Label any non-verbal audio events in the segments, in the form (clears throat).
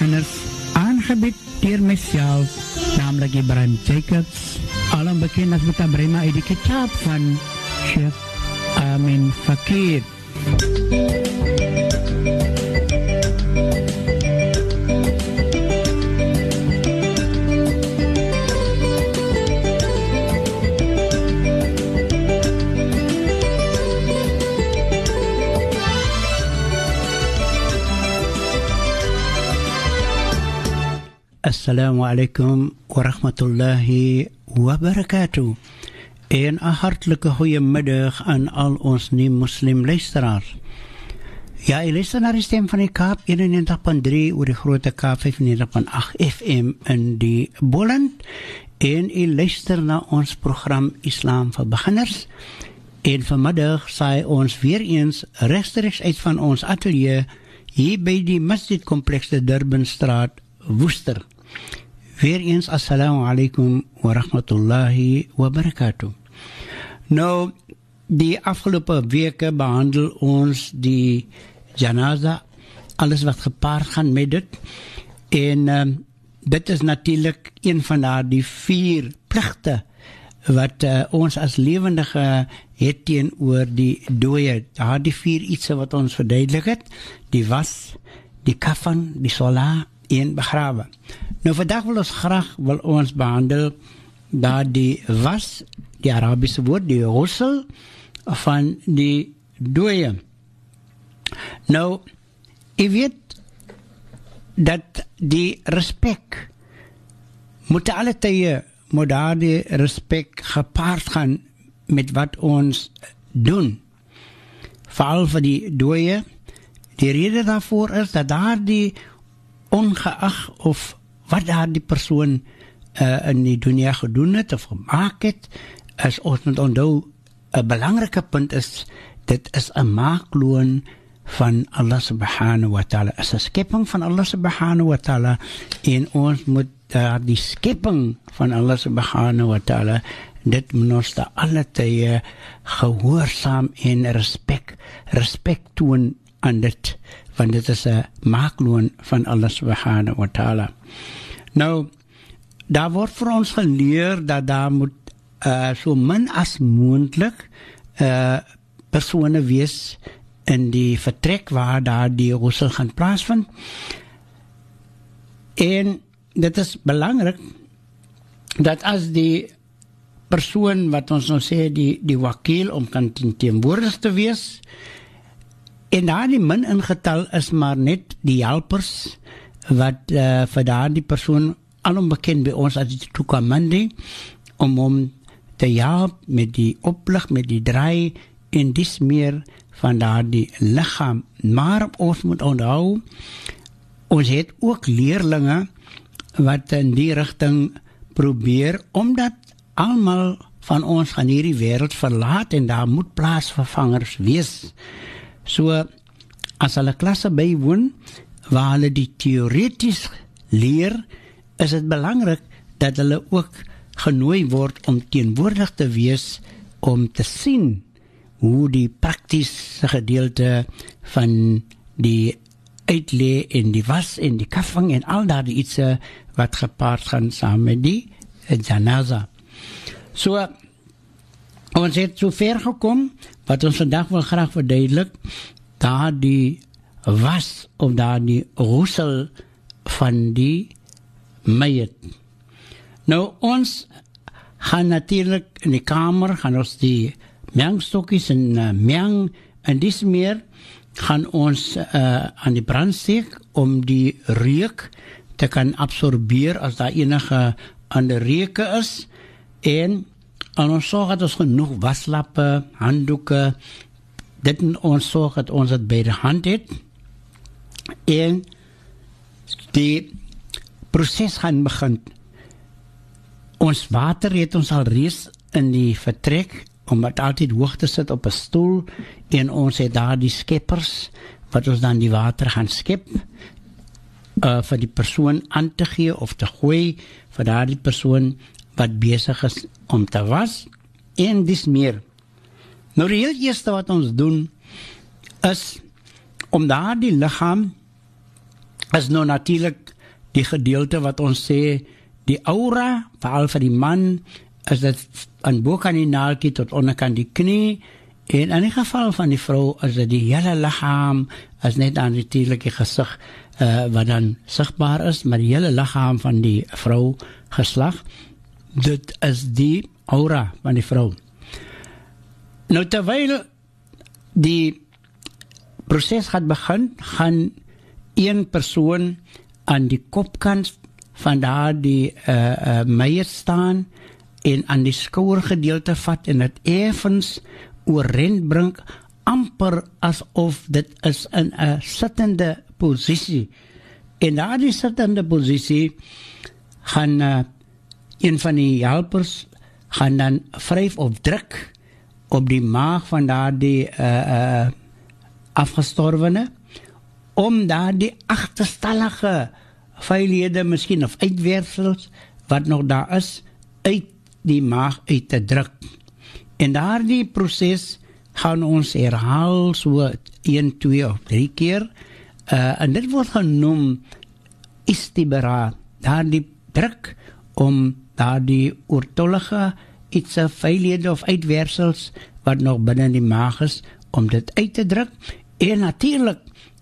beginners aangebied deur myself, naamlik Ibrahim Jacobs, alom bekend as Buta Brema uit die kitab van Sheikh Amin Fakir. Assalamu alaikum wa rahmatullahi wa barakatuh. En 'n hartlike goeiemiddag aan al ons nie moslim luisteraars. Ja, jy luister na die stem van die Kaap 91.3 oor die groot Kaap 95.8 FM in die Boland en jy luister na ons program Islam vir beginners. En vanmiddag sê ons weer eens regstreeks uit van ons ateljee hier by die Masjid Kompleks de Durbanstraat Woester. Weer eens assalamu alaikum wa rahmatullahi wa barakatuh. Nou, die afgelope weke behandel ons die janaza, alles wat gepaard gaan met dit. En um, dit is natuurlik een van daardie vier pligte wat uh, ons as lewendige het teenoor die dooie. Daardie vier ietsie wat ons verduidelik het, die was, die kafan, die salat en begrawe. Nou vandag wil ons graag wil ons behandel dat die was die Arabiese woord die ghusl van die dooie. Nou ek weet dat die respek moet alle tye moet daar die respek gepaard gaan met wat ons doen. Veral vir die dooie. Die rede daarvoor is dat daar die ongeag of wat daardie persoon uh, in die dunia gedoen het of gemaak het as ons moet onthou 'n belangrike punt is dit is 'n maakloon van Allah subhanahu wa ta'ala. As 'n skepping van Allah subhanahu wa ta'ala en ons moet daar die skepping van Allah subhanahu wa ta'ala dit moet da alle tye gehoorsaam en respek respek toon aan dit want dit is 'n maakloon van Allah subhanahu wa ta'ala. Nou daar word vir ons geleer dat daar moet uh, so min as moontlik uh persone wees in die vertrek waar daar die rossel gaan plaasvind. En dit is belangrik dat as die persoon wat ons nou sê die die wakil om kan teenwoordig te wees En daardie min ingetal is maar net die helpers wat uh, vir daardie persoon alom bekend by ons as die toekomende om hom te help met die oplig met die draai en dis meer van daardie liggaam. Maar ons moet onthou ons het ook leerlinge wat in die rigting probeer omdat almal van ons gaan hierdie wêreld verlaat en daar moet plaasvervangers wees So as hulle klasse bywoon waar hulle die teoreties leer, is dit belangrik dat hulle ook genooi word om teenwoordig te wees om te sien hoe die praktiese gedeelte van die uitlê en die was en die kafang en al daardie iets wat gepaard gaan saam met die janaza. So ons het so ver gekom wat ons vandag wil graag verduidelik daar die was of daar die roesel van die mayet. Nou ons gaan natuurlik in die kamer gaan ons die mengstokkies en uh, meng en dis meer gaan ons uh, aan die brand steek om die reuk te kan absorbeer as daar enige ander reuke is en En ons sorg dat ons genoeg waslappe, handdoeke, dit ons sorg dat ons dit by die hand het. En die proses gaan begin. Ons water het ons al reeds in die vertrek om dit altyd hoog te sit op 'n stoel en ons het daar die skeppers wat ons dan die water gaan skep uh vir die persoon aan te gee of te gooi vir daardie persoon wat besig is om te was en dis meer. Nou die heel eerste wat ons doen is om daardie liggaam is nou natuurlik die gedeelte wat ons sê die aura veral vir die man is dit aan bo kan die naaltjie tot onderkant die knie en in die geval van die vrou is dit die hele liggaam as net aan die natuurlike gesig uh, wat dan sigbaar is maar die hele liggaam van die vrou geslag dit is die aura van die vrou nou terwyl die proses gaan begin gaan een persoon aan die kopkant van daardie uh uh meier staan en aan die skouergedeelte vat en dit effens oorent bring amper asof dit is in 'n sittende posisie. En daardie sittende posisie gaan uh, een van die helpers gaan dan vryf of druk op die maag van daardie uh uh afgestorwene om daardie agterstallige feilhede miskien of uitwerpsels wat nog daar is uit die maag uit te druk. En daardie proses gaan ons herhaal so 1 2 of 3 keer. Uh en dit word genoem istibara, daardie druk om daardie oortollige iets feilhede of uitwerpsels wat nog binne in die maag is om dit uit te druk. En natuurlik,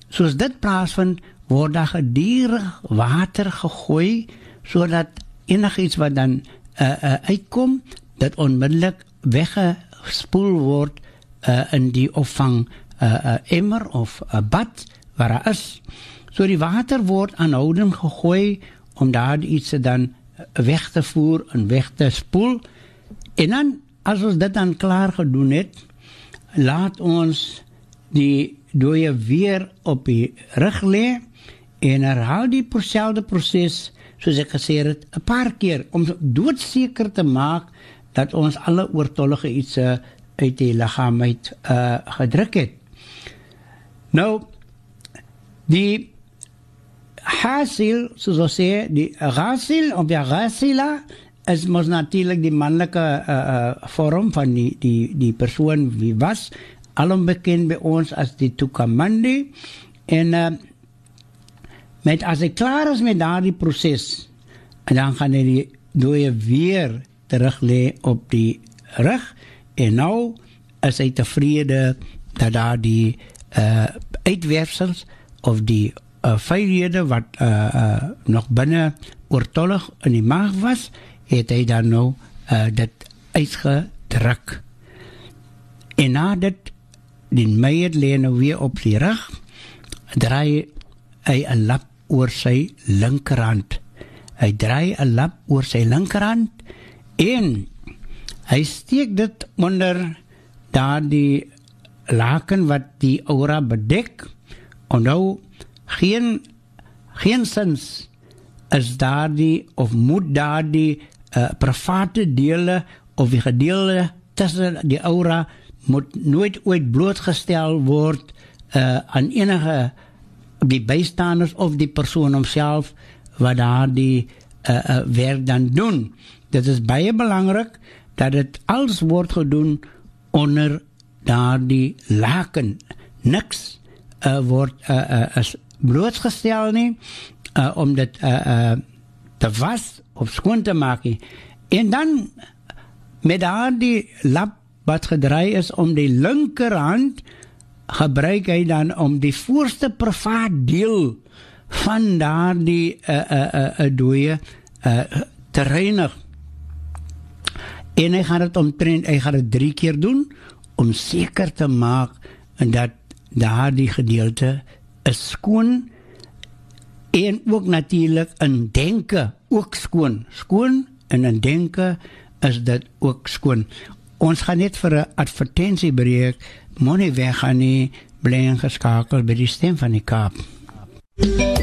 soos dit plaasvind, word daar gedurig water gegooi sodat enigiets wat dan uh, uh, uitkom dat onmiddellik weggespoel word uh, in die opvang uh, uh, emmer of 'n uh, bad waar daar is. So die water word aanhoudend gegooi om daar iets dan weg te voer en weg te spoel. En dan as ons dit dan klaar gedoen het, laat ons die dooie weer op die rug lê en herhaal die selfde proses soos ek gesê het 'n paar keer om doodseker te maak dat ons alle oortollige iets uit die liggaam uit uh, gedruk het. Nou die hasil soos ons sê die ghasil of die ghasila is mos natuurlik die manlike uh, uh, vorm van die die die persoon wie was alom bekend by ons as die tukamandi en uh, met as hy klaar is met daardie proses en dan gaan hy die dooie weer terug lê op die rug. En nou is hy tevrede dat daar die uh uitwerpsels of die uh, feilhede wat uh, uh nog binne oortollig in die maag was het hy dan nou uh dit uitgedruk en na dit die meier lê nou weer op die rug draai hy 'n lap oor sy linkerhand. Hy draai 'n lap oor sy linkerhand en hy steek dit onder daardie laken wat die aura bedek. En nou geen geen sins is daardie of moet daardie uh, private dele of die gedeelte tussen die aura moet nooit ooit blootgestel word uh, aan enige die bystanders of die persoon homself wat daardie uh, uh, werk dan doen. Dit is baie belangrik dat dit alles word gedoen onder daardie laken. Niks uh, word uh, uh, blootgestel nie uh, om dit uh, uh, te was of skoon te maak. Nie. En dan met daardie lap wat gedraai is om die linkerhand gebruik hy dan om die voorste privaat deel van daardie uh, uh, 'n uh, uh, dooie uh, te reinig. En hy gaan dit omtrent hy gaan dit 3 keer doen om seker te maak dat daardie gedeelte is skoon en ook natuurlik in denke ook skoon. Skoon en in denke is dit ook skoon. Ons gaan net vir 'n advertensie breek moenie weggaan nie, bly ingeskakel by die stem van die Kaap. Ja,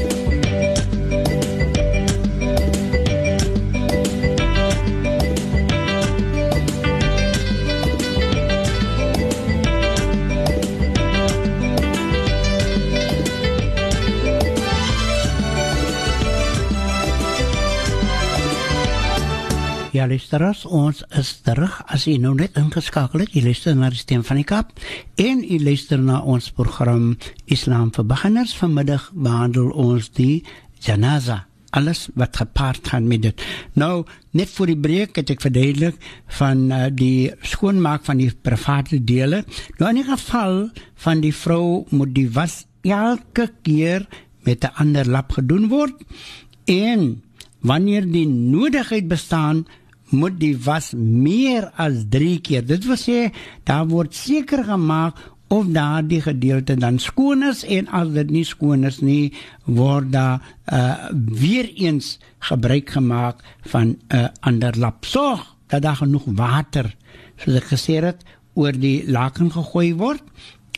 luisteraars, ons is terug. As u nou net ingeskakel het, u luister na die stem van die Kaap en u luister na ons program Islam vir beginners. Vanmiddag behandel ons die janaza, alles wat gepaard gaan met dit. Nou, net voor die breek het ek verduidelik van uh, die skoonmaak van die private dele. Nou in die geval van die vrou moet die was elke keer met 'n ander lap gedoen word en wanneer die nodigheid bestaan moet die was meer as 3 keer. Dit wil sê daar word seker gemaak of daardie gedeelte dan skoon is en as dit nie skoon is nie word daar uh, weer eens gebruik gemaak van 'n uh, ander lap. Sorg dat daar genoeg water soos ek gesê het oor die laken gegooi word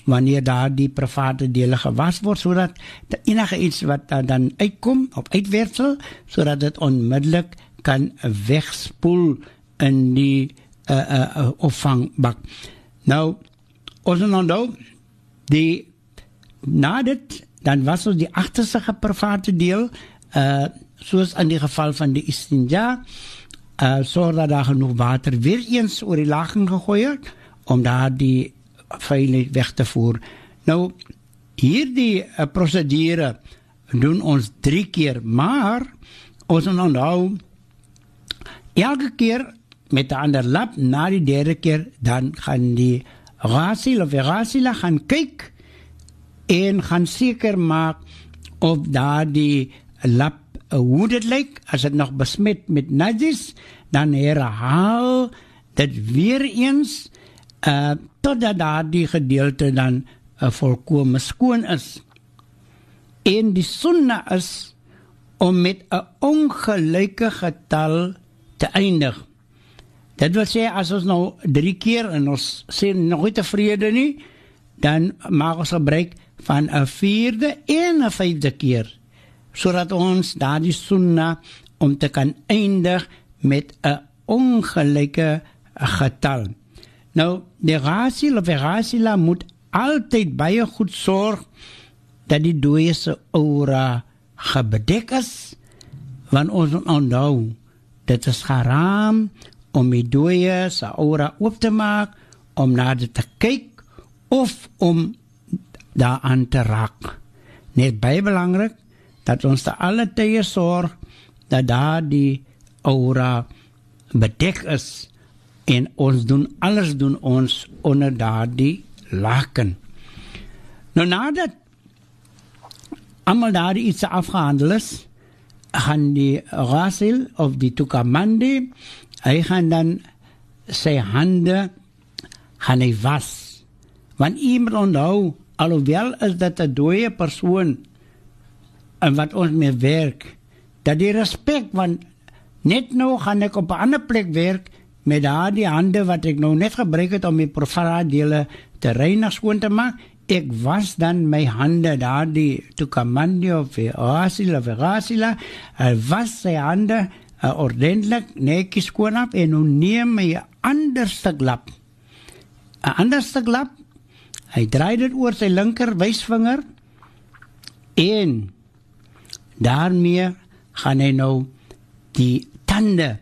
wanneer daardie private dele gewas word sodat enige iets wat dan uitkom op uitwerksel sodat dit onmiddellik kan wegspoel in die uh, uh, opvangbak. Nou ons nou die na dit dan was ons die agterste private deel uh soos in die geval van die istinja uh sodat daar genoeg water weer eens oor die lagging gegooi het om daardie veilig weg te voer. Nou hierdie uh, prosedure doen ons 3 keer, maar ons onthou elke keer met 'n ander lap na die derde keer dan gaan die rasil of rasila gaan kyk en gaan seker maak of daardie lap uh, hoe dit lyk as dit nog besmet met najis dan herhaal dit weer eens uh totdat daardie gedeelte dan uh, volkome skoon is. En die sunna is om met 'n ongelyke getal te eindig. Dit wil sê as ons nou 3 keer en ons sê nog nie tevrede nie, dan maak ons gebruik van 'n vierde en 'n vyfde keer sodat ons daardie sunna om te kan eindig met 'n ongelyke getal. Nou, die rasil of rasila moet altyd baie goed sorg dat die dooie se aura gebedek is want ons onthou dit is haram om die dooie se aura oop te maak om na dit te kyk of om daaraan te raak. Net baie belangrik dat ons te alle tye sorg dat daardie aura bedek is en ons doen alles doen ons onder daardie laken. Nou nadat almal daardie iets afgehandel is, gaan die rasil of die tukamandi hy gaan dan sy hande gaan hy was. Want iemand onthou alhoewel is dit 'n dooie persoon en wat ons mee werk dat die respek want net nou gaan ek op 'n ander plek werk met daardie hande wat ek nou net gebruik het om die profaradele te reinig skoon te maak ek was dan my hande daardie tukamandio vir asila vir asila was sy hande uh, ordentlik netjies skoon af en nou neem my ander stuk lap. 'n ander stuk lap. Hy draai dit oor sy linker wysvinger en daarmee gaan hy nou die tande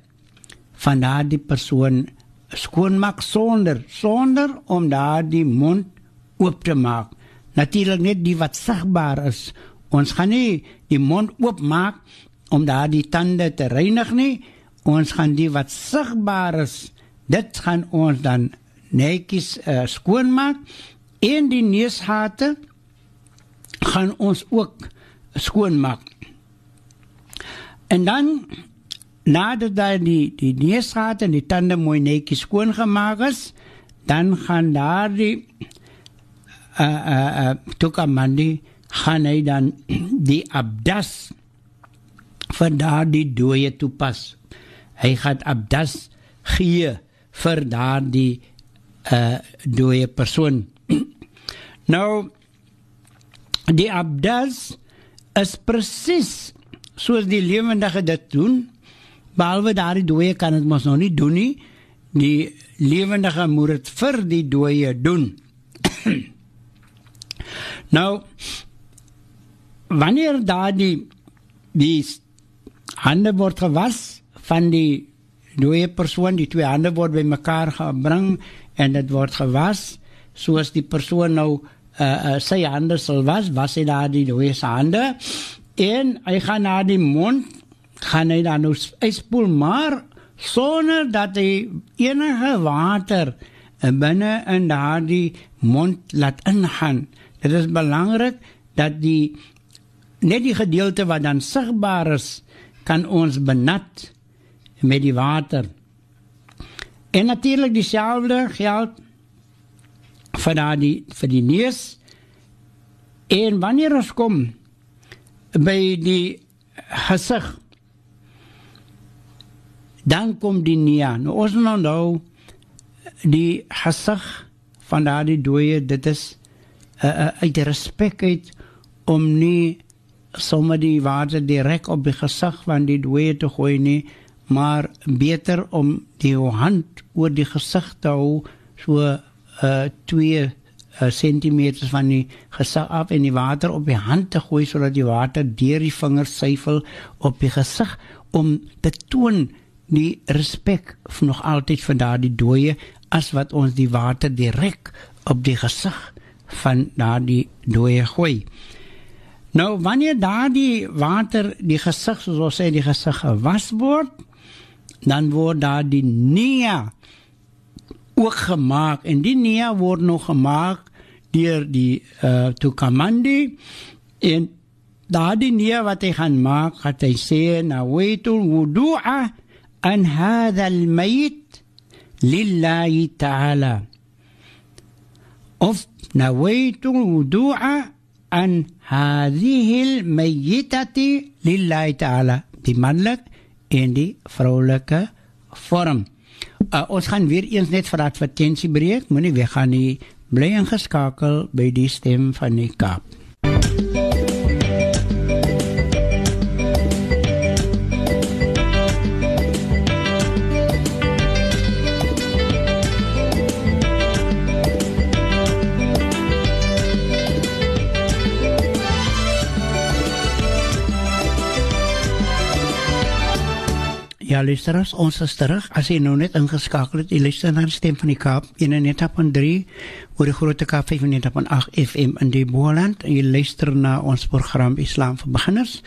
van daardie persoon skoonmaak sonder sonder om daardie mond oop te maak. Natuurlik net die wat sigbaar is. Ons gaan nie die mond oop maak om daardie tande te reinig nie. Ons gaan die wat sigbaar is, dit gaan ons dan netjies uh, skoonmaak en die neushate gaan ons ook skoonmaak. En dan nadat daai die die neusgat en die tande mooi netjies skoon gemaak is, dan gaan daar die uh uh, uh tukamandi gaan hy dan (clears throat) die abdas vir daardie dooie toepas. Hy gaan abdas gee vir daardie uh dooie persoon. (clears throat) nou die abdas is presies soos die lewendige dit doen behalwe daardie dooie kan dit mos nog nie doen nie. Die lewendige moet dit vir die dooie doen. (clears throat) nou wanneer daardie die hande word gewas van die dooie persoon, die twee hande word bymekaar gebring en dit word gewas soos die persoon nou uh, uh, sy hande sal was, was hy daar die dooie se hande en hy gaan na die mond gaan hy dan nou uitspoel maar sonder dat hy enige water binne in daardie mond laat ingaan. Dit is belangrik dat die net die gedeelte wat dan sigbaar is kan ons benat met die water. En natuurlik dieselfde geld vir daardie vir die neus. En wanneer ons kom by die gesig dan kom die nia. Nou ons nou nou die gesig van daardie dooie dit is uh, uh, uit respek uit om nie sommer die water direk op die gesig van die dooie te gooi nie maar beter om die hand oor die gesig te hou so 2 uh, uh, centimeters van die gesig af en die water op die hand te gooi sodat die water deur die vingers syfel op die gesig om te toon die respek nog altyd vir daardie dooie as wat ons die water direk op die gesig van daardie dooie gooi. Nou wanneer daardie water die gesig soos ons sê die gesig gewas word, dan word daardie nea ook gemaak en die nea word nog gemaak deur die eh, uh Tukamandi en daardie nea wat hy gaan maak, gaan hy sê na waitul wudu'a an hadha al-mayit lillahi ta'ala أف نويت الودوع أن هذه الميتة لله تعالى بمنلك in die vrouwelijke vorm. Uh, ons gaan weer eens net vir advertentie breek. Moenie weggaan nie. Bly ingeskakel by die stem van die Kaap. Ja, luisteraars, ons is terug. As jy nou net ingeskakel het, jy luister na die stem van die Kaap 91.3 oor die Groot Kaap 95.8 FM in die Boland. Jy luister na ons program Islam vir beginners.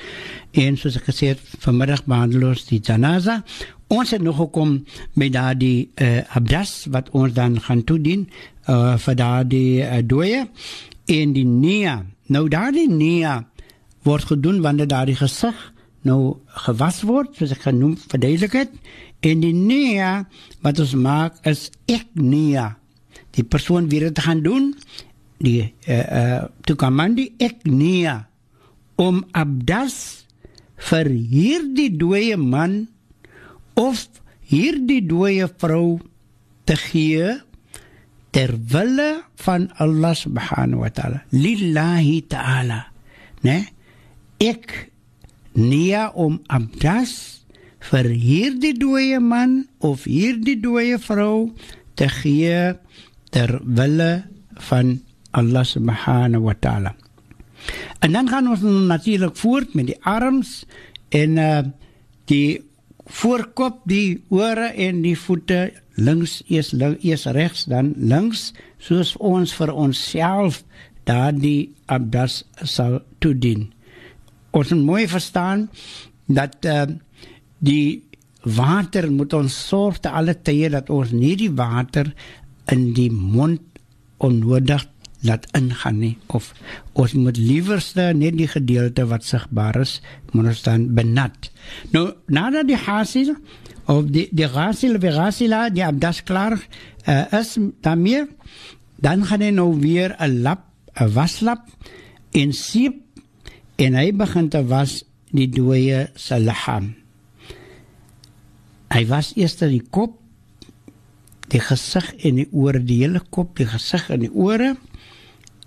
En soos ek gesê het, vanmiddag behandel ons die janaza. Ons het nog gekom met daardie uh, abdas wat ons dan gaan toedien uh, vir daardie uh, en die nia. Nou daardie nia word gedoen wanneer daardie gesig nou gewas word, soos ek genoem verduidelik het, en die nia wat ons maak is ek nia. Die persoon wie dit gaan doen, die uh, uh, toekomandi ek nia om abdas vir hierdie dooie man of hierdie dooie vrou te gee ter wille van Allah subhanahu wa ta'ala lillahi ta'ala né ek nie om abdas vir hierdie dooie man of hierdie dooie vrou te gee ter wille van Allah subhanahu wa ta'ala. En dan gaan ons natuurlik voort met die arms en uh, die voorkop, die ore en die voete links eers links eers regs dan links soos ons vir onsself daardie abdas sal toedien ons mooi verstaan dat uh, die water moet ons sorg te alle tye dat ons nie die water in die mond onnodig laat ingaan nie. Of ons moet liewerste net die gedeelte wat sigbaar is moet ons dan benat. Nou nadat die hasil of die die ghasil of ghasila die abdas klaar uh, is daarmee dan gaan hy nou weer 'n lap 'n waslap en siep en hy begin te was die dooie se liggaam. Hy was eers die kop, die gesig en die ore, die hele kop, die gesig en die ore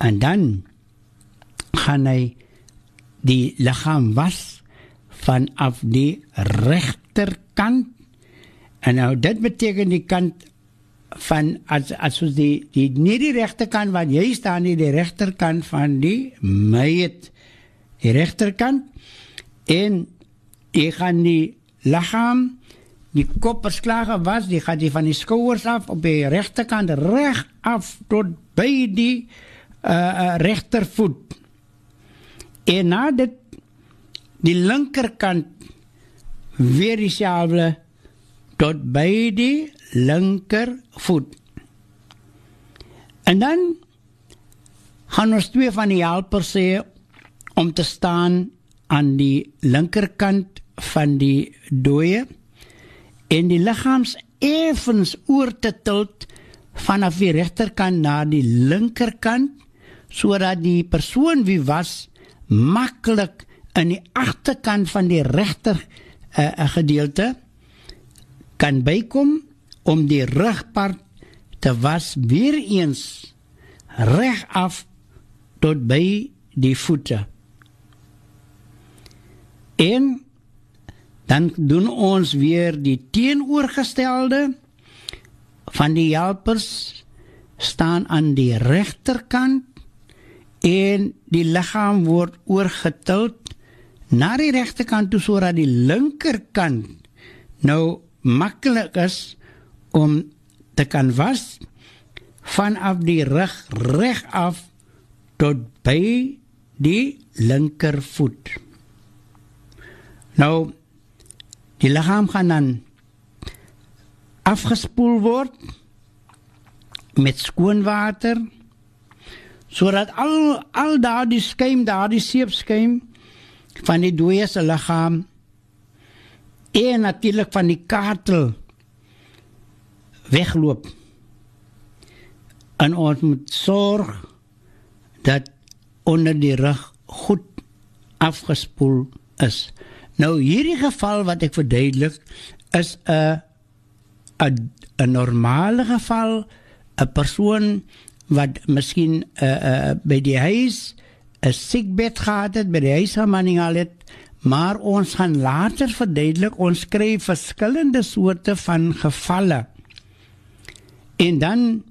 en dan gaan hy die liggaam was vanaf die regterkant en nou dit beteken die kant van as as soos die die nie die regterkant waar jy staan nie die regterkant van die myt die regterkant en jy gaan die liggaam die kop verslagen was, die gaat die van die schouders af op de rechterkant recht af tot bij die uh, rechtervoet. En na dit, die linkerkant weer diezelfde tot bij die linkervoet. En dan gaan ons twee van die helpers sê om te staan aan die linkerkant van die dooie en die liggaams effens oor te tilt vanaf die regterkant na die linkerkant sodat die persoon wie was maklik in die agterkant van die regter uh, gedeelte kan bykom om die rugpart te was weer eens reg af tot by die voete. En dan doen ons weer die teenoorgestelde van die helpers staan aan die regterkant en die liggaam word oorgetild na die regterkant toe sodat die linkerkant nou maklik is om te kan was vanaf die rug reg af tot by die linkervoet. Nou Die liggaam gaan dan afgespoel word met skoon water sodat al al daardie skuim, daardie seepskuim van die dooie se liggaam en natuurlik van die kaartel wegloop. En ons moet sorg dat onder die rug goed afgespoel is. Nou hierdie geval wat ek verduidelik is 'n 'n 'n normale geval, 'n persoon wat miskien 'n uh, uh, by die huis 'n siekbed gehad het, by die huis gemanning al het, maar ons gaan later verduidelik ons kry verskillende soorte van gevalle. En dan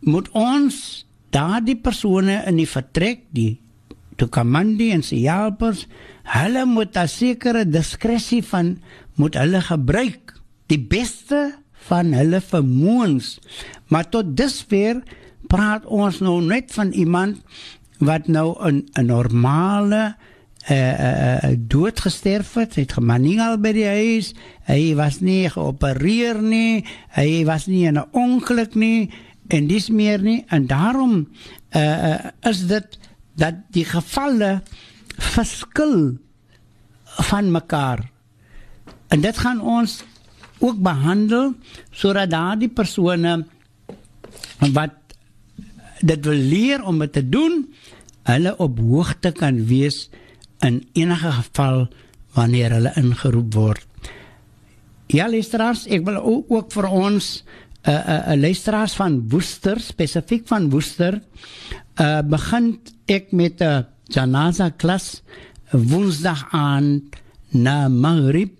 moet ons daardie persone in die vertrek, die Tukamandi en sy helpers, hulle moet 'n sekere diskresie van moet hulle gebruik die beste van hulle vermoëns. Maar tot dusver praat ons nou net van iemand wat nou 'n 'n normale uh, uh, dood gesterf het. Het gemaningal by die huis. Hy was nie geopereer nie. Hy was nie in 'n ongeluk nie en dis meer nie. En daarom uh, uh, is dit dat die gevalle verskil van mekaar. En dit gaan ons ook behandel sodat daardie persone wat dit wil leer om dit te doen, hulle op hoogte kan wees in enige geval wanneer hulle ingeroep word. Ja, luisteraars, ek wil ook, ook vir ons 'n uh, 'n uh, uh, luisteraars van Woester, spesifiek van Woester, uh begin ek met 'n janaza klas woensdag aan na Maghrib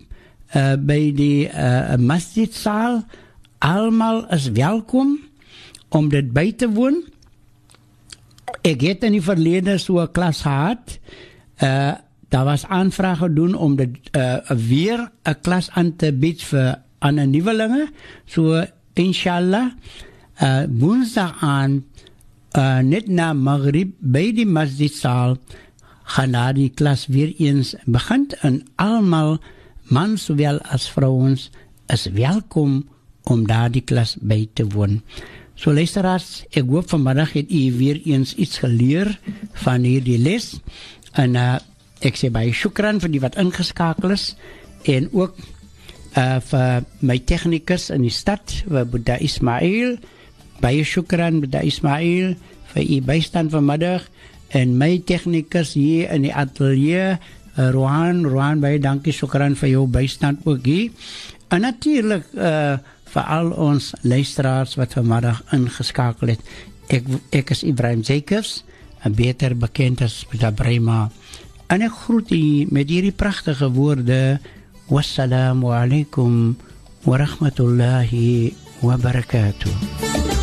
uh, by die uh, masjidsaal. Almal is welkom om dit by te woon. Ek het in die verlede so 'n klas gehad. Uh daar was aanvrae gedoen om dit uh, weer 'n klas aan te bied vir aan 'n nuwelinge. So inshallah uh woensdag aan uh, net na Maghrib by die masjidsaal gaan daar die klas weer eens begin en almal man sowel as vrouens is welkom om daar die klas by te woon. So luisteraars, ek hoop vanmiddag het u weer eens iets geleer van hierdie les en uh, ek sê baie shukran vir die wat ingeskakel is en ook uh, vir my tegnikus in die stad, Buddha Ismail. Baie shukran Buddha Ismail vir u bystand vanmiddag. En my tegnikus hier in die ateljee uh, Rohan Rohan baie dankie sokran vir jou bystand ook hier. En natuurlik uh, vir al ons luisteraars wat vanmiddag ingeskakel het. Ek ek is Ibrahim Jacobs beter bekend as Peter Brema en ek groet u met hierdie pragtige woorde. Wassalamu alaikum wa rahmatullahi wa barakatuh